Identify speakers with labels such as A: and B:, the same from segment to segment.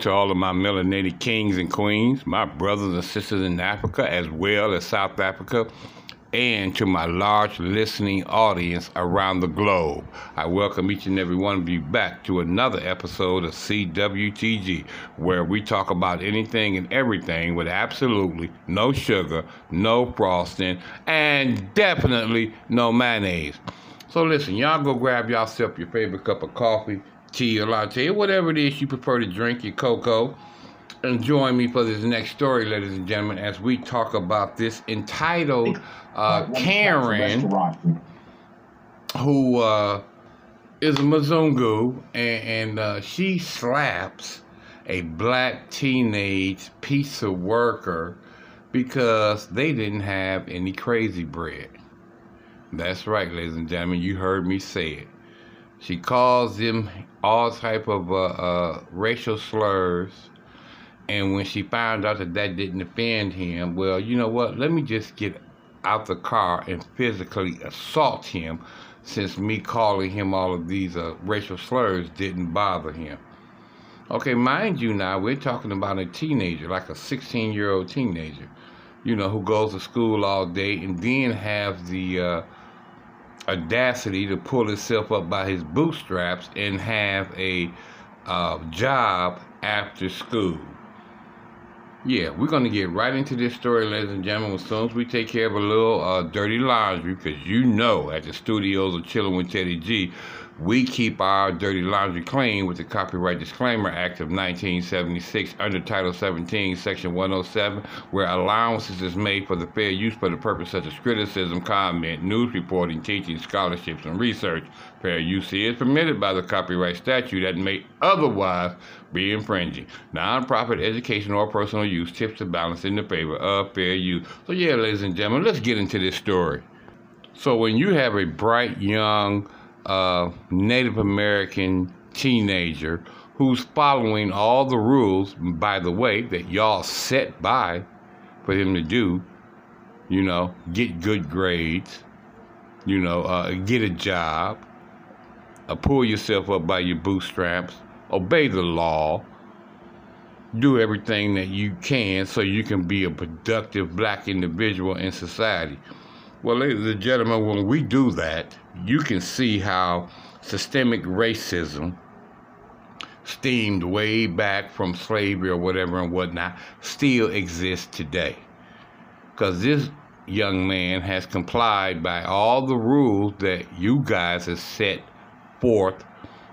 A: to all of my melanated kings and queens, my brothers and sisters in Africa as well as South Africa, and to my large listening audience around the globe. I welcome each and every one of you back to another episode of CWTG, where we talk about anything and everything with absolutely no sugar, no frosting, and definitely no mayonnaise. So listen, y'all go grab yourself your favorite cup of coffee tea or latte, whatever it is you prefer to drink, your cocoa. And join me for this next story, ladies and gentlemen, as we talk about this entitled uh, Karen, who uh, is a Mzungu, and, and uh, she slaps a black teenage pizza worker because they didn't have any crazy bread. That's right, ladies and gentlemen, you heard me say it. She calls them all type of uh, uh, racial slurs. And when she found out that that didn't offend him, well, you know what? Let me just get out the car and physically assault him since me calling him all of these uh, racial slurs didn't bother him. Okay, mind you now, we're talking about a teenager, like a 16 year old teenager, you know, who goes to school all day and then have the uh, audacity to pull himself up by his bootstraps and have a uh, job after school. Yeah, we're going to get right into this story, ladies and gentlemen, as soon as we take care of a little uh, dirty laundry, because you know at the studios of Chilling with Teddy G, we keep our dirty laundry clean with the Copyright Disclaimer Act of 1976 under Title 17, Section 107, where allowances is made for the fair use for the purpose such as criticism, comment, news reporting, teaching, scholarships, and research. Fair use is permitted by the copyright statute that may otherwise be infringing. Nonprofit education or personal use tips the balance in the favor of fair use. So yeah, ladies and gentlemen, let's get into this story. So when you have a bright young uh, Native American teenager who's following all the rules, by the way, that y'all set by for him to do. You know, get good grades, you know, uh, get a job, uh, pull yourself up by your bootstraps, obey the law, do everything that you can so you can be a productive black individual in society. Well, ladies and gentlemen, when we do that, you can see how systemic racism, steamed way back from slavery or whatever and whatnot, still exists today. Because this young man has complied by all the rules that you guys have set forth,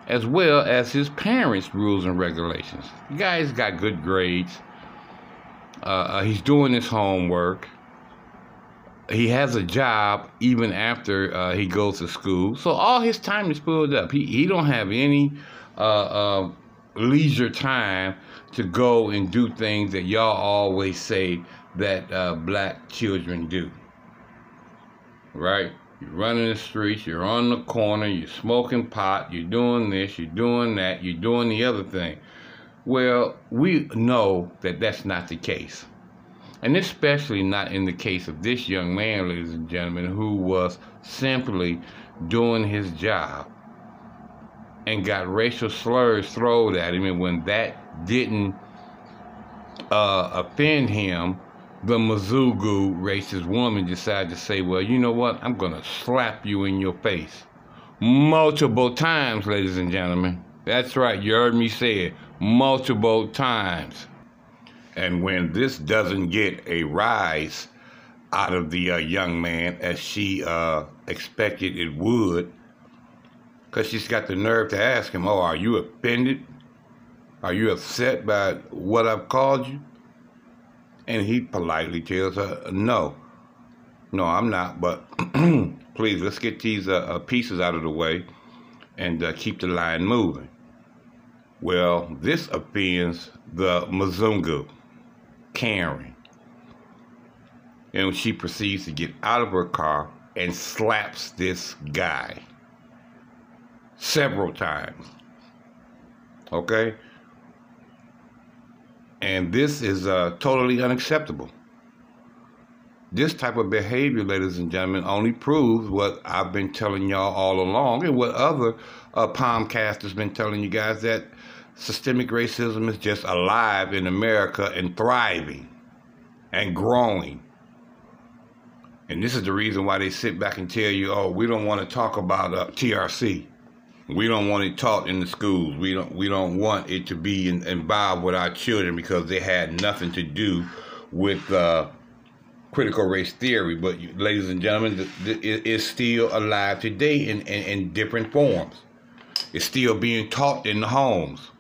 A: as well as his parents' rules and regulations. The guy's got good grades. Uh, uh he's doing his homework he has a job even after uh, he goes to school. So all his time is filled up. He he don't have any uh, uh, leisure time to go and do things that y'all always say that uh, black children do. Right? You're running the streets, you're on the corner, you're smoking pot, you're doing this, you're doing that, you're doing the other thing. Well, we know that that's not the case. And especially not in the case of this young man, ladies and gentlemen, who was simply doing his job and got racial slurs thrown at him. And when that didn't uh, offend him, the Mzungu racist woman decided to say, Well, you know what? I'm going to slap you in your face. Multiple times, ladies and gentlemen. That's right, you heard me say it. Multiple times. And when this doesn't get a rise out of the uh, young man as she uh, expected it would, because she's got the nerve to ask him, Oh, are you offended? Are you upset by what I've called you? And he politely tells her, No, no, I'm not, but please, let's get these uh, uh, pieces out of the way and uh, keep the line moving. Well, this offends the Mzungu, Karen. And she proceeds to get out of her car and slaps this guy several times. Okay? And this is uh, totally unacceptable. This type of behavior, ladies and gentlemen, only proves what I've been telling y'all all along and what other uh, podcasters been telling you guys that systemic racism is just alive in America and thriving and growing. And this is the reason why they sit back and tell you, oh, we don't want to talk about uh, TRC. We don't want it taught in the schools. We don't we don't want it to be in, involved with our children because they had nothing to do with uh, critical race theory. But ladies and gentlemen, it is still alive today in, in, in different forms. It's still being taught in the homes.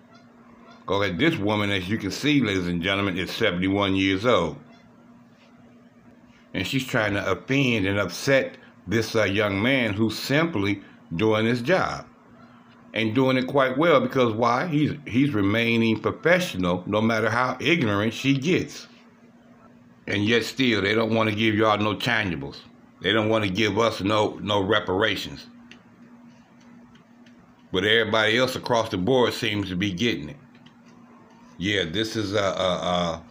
A: Because this woman, as you can see, ladies and gentlemen, is 71 years old. And she's trying to offend and upset this uh, young man who's simply doing his job and doing it quite well because why? He's he's remaining professional no matter how ignorant she gets. And yet still they don't want to give y'all no tangibles. They don't want to give us no no reparations. But everybody else across the board seems to be getting it. Yeah, this is a, a, a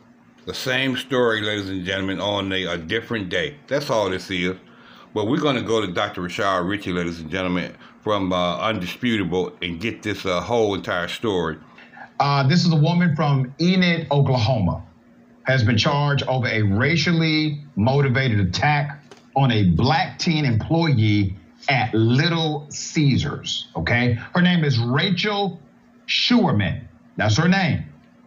A: the same story, ladies and gentlemen, on a, a different day. That's all this is. But we're going to go to Dr. Rashad Richey, ladies and gentlemen, from uh, Indisputable and get this uh, whole entire story.
B: Uh, this is a woman from Enid, Oklahoma, has been charged over a racially motivated attack on a black teen employee at Little Caesars. Okay, her name is Rachel Scheuerman. That's her name.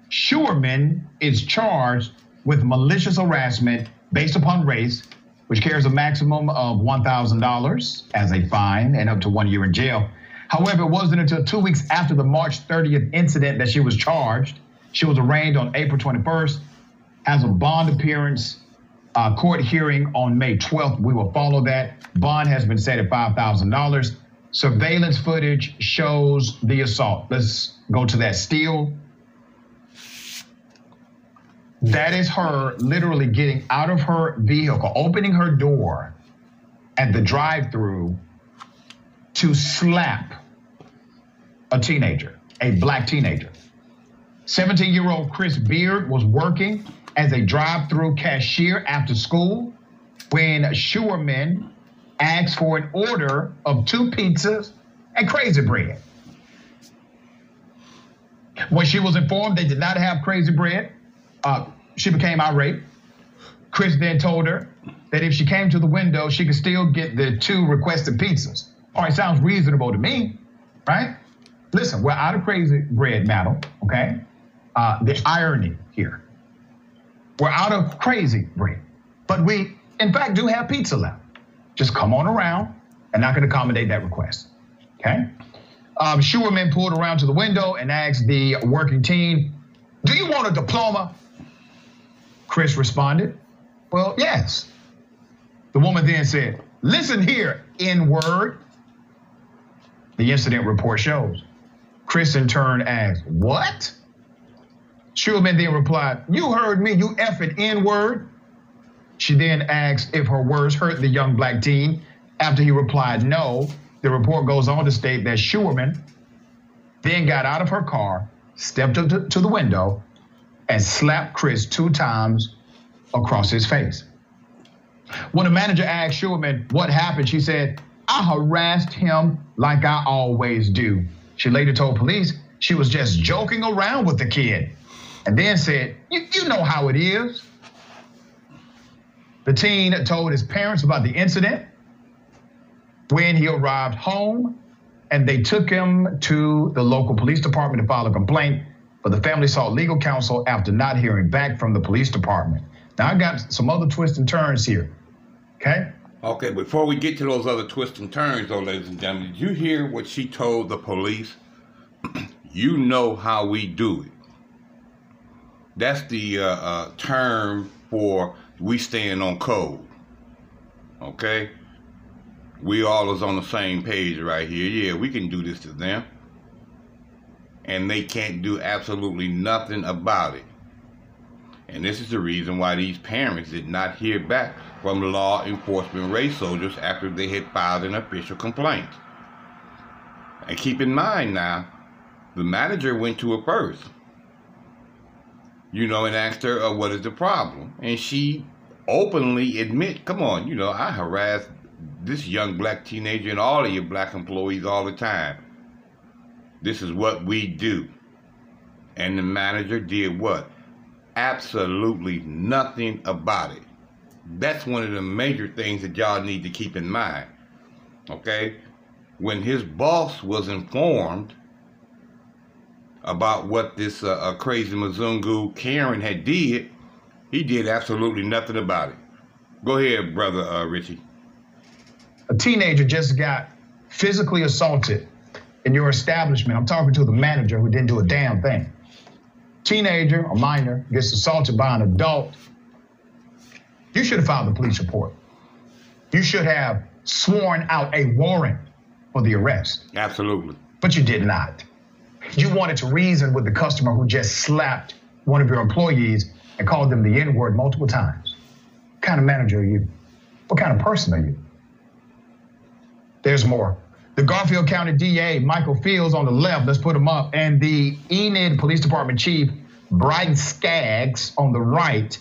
B: Scheuerman is charged with malicious harassment based upon race which carries a maximum of $1,000 as a fine and up to one year in jail. However, it wasn't until two weeks after the March 30th incident that she was charged. She was arraigned on April 21st, has a bond appearance, uh, court hearing on May 12th. We will follow that. Bond has been set at $5,000. Surveillance footage shows the assault. Let's go to that still that is her literally getting out of her vehicle, opening her door at the drive through to slap a teenager, a black teenager. 17 year old Chris Beard was working as a drive through cashier after school when Scheuerman asked for an order of two pizzas and crazy bread. When she was informed they did not have crazy bread, uh, she became irate. Chris then told her that if she came to the window, she could still get the two requested pizzas. All right, sounds reasonable to me, right? Listen, we're out of crazy bread, madam, okay? Uh, the irony here. We're out of crazy bread, but we, in fact, do have pizza left. Just come on around, and I can accommodate that request, okay? Um, Scheuerman pulled around to the window and asked the working team, Do you want a diploma? Chris responded, Well, yes. The woman then said, Listen here, N word. The incident report shows. Chris in turn asked, What? Scheuerman then replied, You heard me, you effing N word. She then asked if her words hurt the young black teen. After he replied no, the report goes on to state that Scheuerman then got out of her car, stepped up to, to the window, and slapped Chris two times across his face. When the manager asked Scheuerman what happened, she said, I harassed him like I always do. She later told police she was just joking around with the kid and then said, You, you know how it is. The teen told his parents about the incident when he arrived home, and they took him to the local police department to file a complaint. But the family sought legal counsel after not hearing back from the police department. Now I got some other twists and turns here. Okay.
A: Okay, before we get to those other twists and turns, though, ladies and gentlemen, did you hear what she told the police? you know how we do it. That's the uh, uh, term for we stand on code. Okay? We all is on the same page right here. Yeah, we can do this to them and they can't do absolutely nothing about it. And this is the reason why these parents did not hear back from law enforcement race soldiers after they had filed an official complaint. And keep in mind now, the manager went to her first, you know, and asked her, uh, what is the problem? And she openly admit, come on, you know, I harass this young black teenager and all of your black employees all the time. This is what we do. And the manager did what? Absolutely nothing about it. That's one of the major things that y'all need to keep in mind. Okay? When his boss was informed about what this uh, uh, crazy Mzungu Karen had did, he did absolutely nothing about it. Go ahead, brother uh, Richey.
B: A teenager just got physically assaulted in your establishment. I'm talking to the manager who didn't do a damn thing. Teenager, a minor, gets assaulted by an adult. You should have filed a police report. You should have sworn out a warrant for the arrest.
A: Absolutely.
B: But you did not. You wanted to reason with the customer who just slapped one of your employees and called them the N word multiple times. What kind of manager are you? What kind of person are you? There's more. The Garfield County DA, Michael Fields, on the left, let's put him up, and the Enid Police Department Chief, Brian Skaggs, on the right.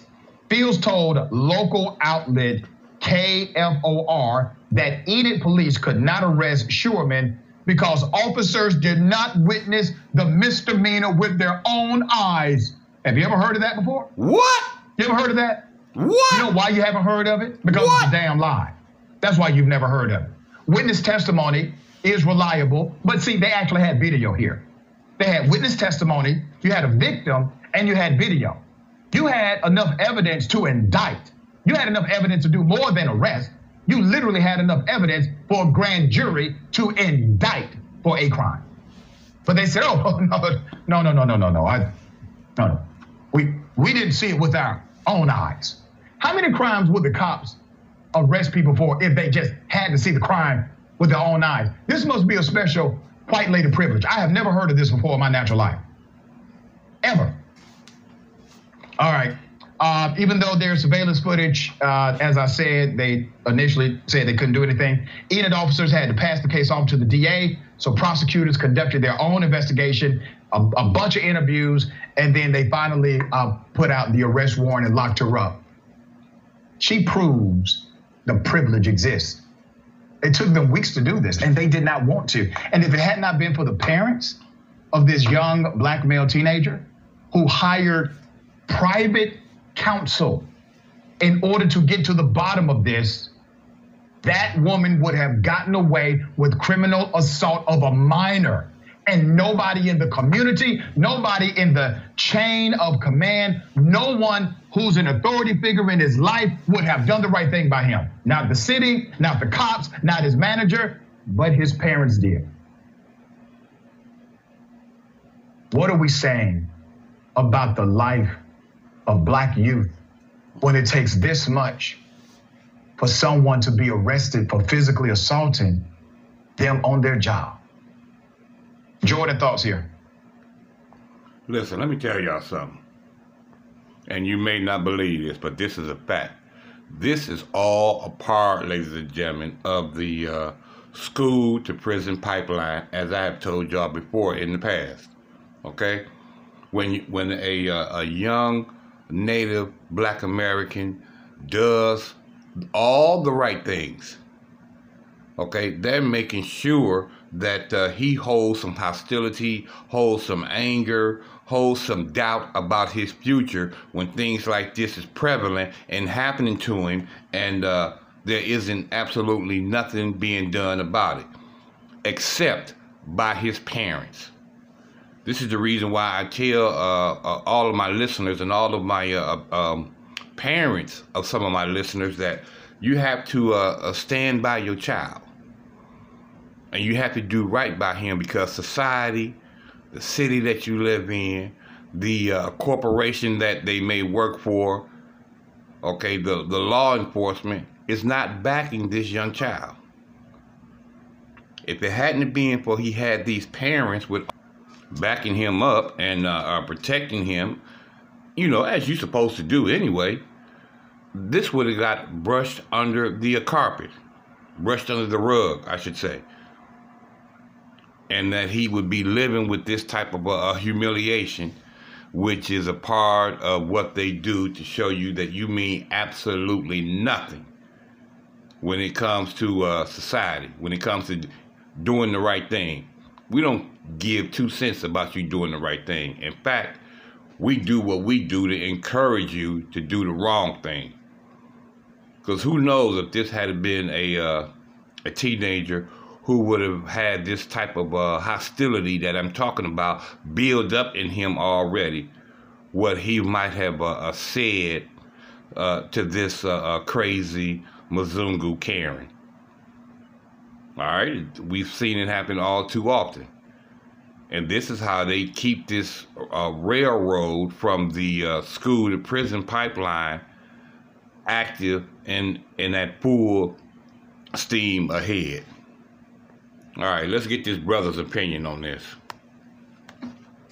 B: Fields told local outlet KFOR that Enid police could not arrest Scheuerman because officers did not witness the misdemeanor with their own eyes. Have you ever heard of that before?
A: What?
B: You ever heard of that?
A: What?
B: You know why you haven't heard of it? Because
A: What?
B: it's a damn lie. That's why you've never heard of it. Witness testimony is reliable, but see, they actually had video here. They had witness testimony, you had a victim, and you had video. You had enough evidence to indict. You had enough evidence to do more than arrest. You literally had enough evidence for a grand jury to indict for a crime. But they said, oh, no, no, no, no, no, no, no. I, no, no. We, we didn't see it with our own eyes. How many crimes would the cops arrest people for if they just had to see the crime with their own eyes? This must be a special white lady privilege. I have never heard of this before in my natural life. Ever. All right. Uh, even though there's surveillance footage, uh, as I said, they initially said they couldn't do anything. Enid officers had to pass the case off to the DA, so prosecutors conducted their own investigation, a, a bunch of interviews, and then they finally uh, put out the arrest warrant and locked her up. She proves the privilege exists. It took them weeks to do this, and they did not want to. And if it had not been for the parents of this young black male teenager who hired private counsel in order to get to the bottom of this, that woman would have gotten away with criminal assault of a minor. And nobody in the community, nobody in the chain of command, no one who's an authority figure in his life would have done the right thing by him. Not the city, not the cops, not his manager, but his parents did. What are we saying about the life of black youth when it takes this much for someone to be arrested for physically assaulting them on their job? Jordan, thoughts here.
A: Listen, let me tell y'all something. And you may not believe this, but this is a fact. This is all a part, ladies and gentlemen, of the uh, school to prison pipeline, as I have told y'all before in the past. Okay, when when a uh, a young Native Black American does all the right things, okay, they're making sure that uh, he holds some hostility, holds some anger, holds some doubt about his future when things like this is prevalent and happening to him, and uh, there isn't absolutely nothing being done about it, except by his parents. This is the reason why I tell uh, uh, all of my listeners and all of my uh, um, parents of some of my listeners that you have to uh, uh, stand by your child and you have to do right by him because society, the city that you live in, the uh, corporation that they may work for, okay, the, the law enforcement is not backing this young child. If it hadn't been for he had these parents with backing him up and uh, uh, protecting him, you know, as you're supposed to do anyway, this would have got brushed under the carpet, brushed under the rug, I should say. And that he would be living with this type of uh, humiliation, which is a part of what they do to show you that you mean absolutely nothing when it comes to uh, society, when it comes to doing the right thing. We don't give two cents about you doing the right thing. In fact, we do what we do to encourage you to do the wrong thing. Because who knows if this had been a uh, a teenager who would have had this type of uh, hostility that I'm talking about build up in him already, what he might have uh, uh said uh, to this uh, crazy Mzungu Karen. All right, we've seen it happen all too often. And this is how they keep this railroad from the school to prison pipeline active and, and at full steam ahead. All right, let's get this brother's opinion on this.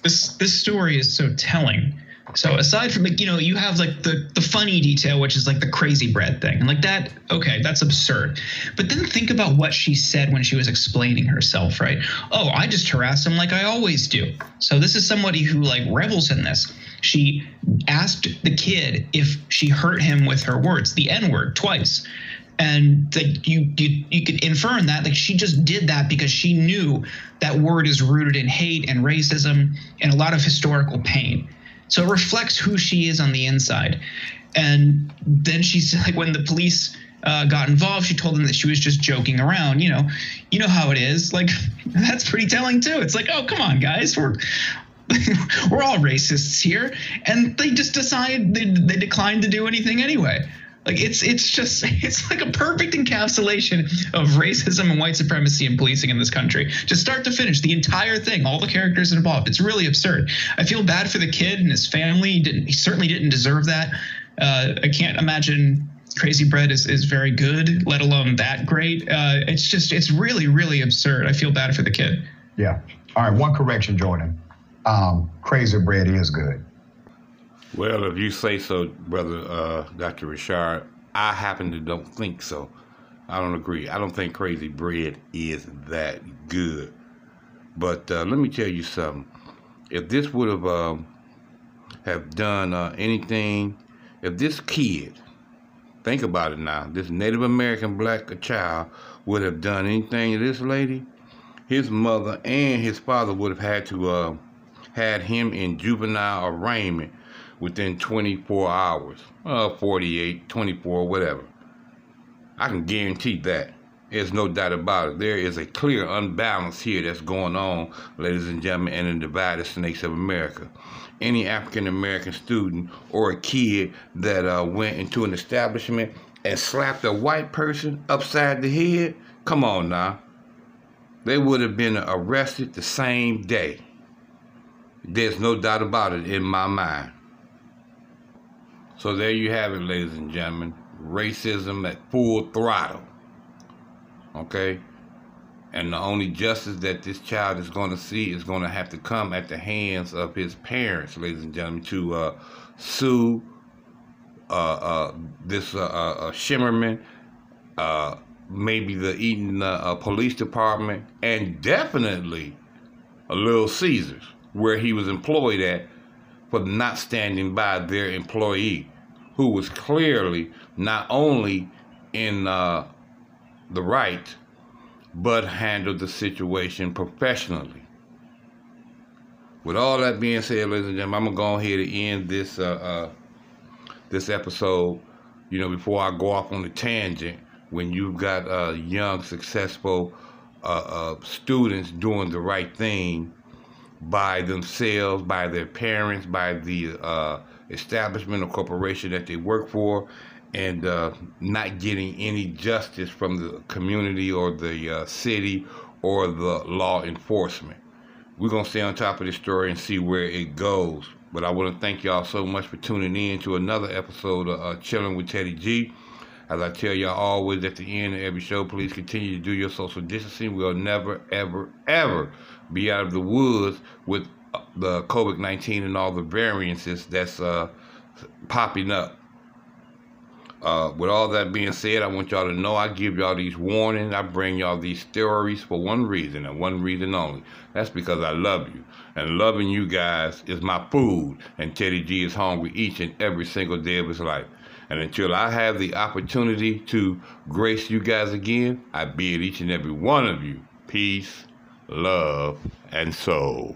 C: This this story is so telling. So aside from like you know you have like the the funny detail which is like the crazy bread thing. And like that okay that's absurd. But then think about what she said when she was explaining herself right? Oh i just harass him like i always do. So this is somebody who like revels in this. She asked the kid if she hurt him with her words the n word twice and like you, you you could infer in that like she just did that because she knew that word is rooted in hate and racism and a lot of historical pain so it reflects who she is on the inside. And then she's like, when the police uh, got involved, she told them that she was just joking around. You know, you know how it is. Like that's pretty telling too. It's like, oh come on, guys, we're we're all racists here, and they just decide they they declined to do anything anyway. Like it's it's just it's like a perfect encapsulation of racism and white supremacy and policing in this country, just start to finish. The entire thing, all the characters involved. It's really absurd. I feel bad for the kid and his family. He didn't he certainly didn't deserve that. Uh, I can't imagine Crazy Bread is, is very good, let alone that great. Uh, it's just it's really really absurd. I feel bad for the kid.
B: Yeah. All right. One correction, Jordan. Um, Crazy Bread is good.
A: Well, if you say so, brother uh, Dr. Richard, I happen to don't think so. I don't agree. I don't think Crazy Bread is that good. But uh, let me tell you something. If this would have uh, have done uh, anything, if this kid, think about it now, this Native American black child would have done anything to this lady, his mother and his father would have had to uh, had him in juvenile arraignment within 24 hours, uh, 48, 24, whatever. I can guarantee that. There's no doubt about it. There is a clear unbalance here that's going on, ladies and gentlemen, in the divided snakes of America. Any African American student or a kid that uh, went into an establishment and slapped a white person upside the head, come on now. They would have been arrested the same day. There's no doubt about it in my mind. So there you have it, ladies and gentlemen. Racism at full throttle. Okay? And the only justice that this child is going to see is going to have to come at the hands of his parents, ladies and gentlemen, to uh, sue uh, uh, this uh, uh, Shimmerman, uh, maybe the Eaton Police Department, and definitely a Little Caesars, where he was employed at for not standing by their employee, who was clearly not only in uh, the right, but handled the situation professionally. With all that being said, ladies and gentlemen, I'm gonna go ahead and end this uh, uh, this episode. You know, before I go off on the tangent, when you've got uh, young, successful uh, uh, students doing the right thing by themselves, by their parents, by the uh, establishment or corporation that they work for, and uh, not getting any justice from the community or the uh, city or the law enforcement. We're going to stay on top of this story and see where it goes. But I want to thank y'all so much for tuning in to another episode of uh, Chilling with Teddy G. As I tell y'all always at the end of every show, please continue to do your social distancing. We'll never, ever, ever be out of the woods with uh, the COVID 19 and all the variances that's uh, popping up. Uh, with all that being said, I want y'all to know I give y'all these warnings. I bring y'all these stories for one reason and one reason only. That's because I love you. And loving you guys is my food. And Teddy G is hungry each and every single day of his life. And until I have the opportunity to grace you guys again, I bid each and every one of you peace, love, and soul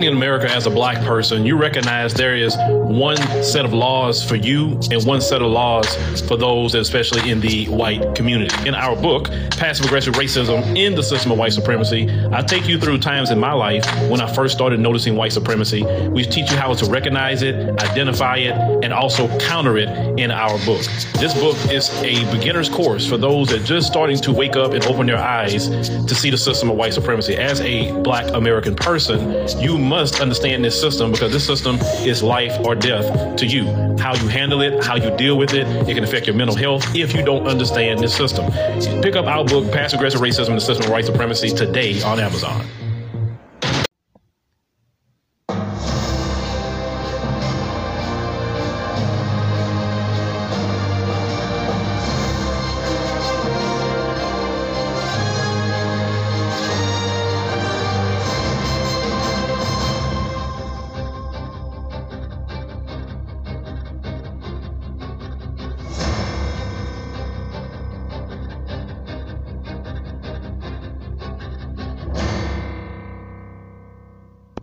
D: in America as a black person, you recognize there is one set of laws for you and one set of laws for those, especially in the white community. In our book, Passive Aggressive Racism in the System of White Supremacy, I take you through times in my life when I first started noticing white supremacy. We teach you how to recognize it, identify it, and also counter it in our book. This book is a beginner's course for those that just starting to wake up and open their eyes to see the system of white supremacy. As a black American person, you must understand this system because this system is life or death to you. How you handle it, how you deal with it, it can affect your mental health if you don't understand this system. Pick up our book, Past Aggressive Racism and the System of White Supremacy, today on Amazon.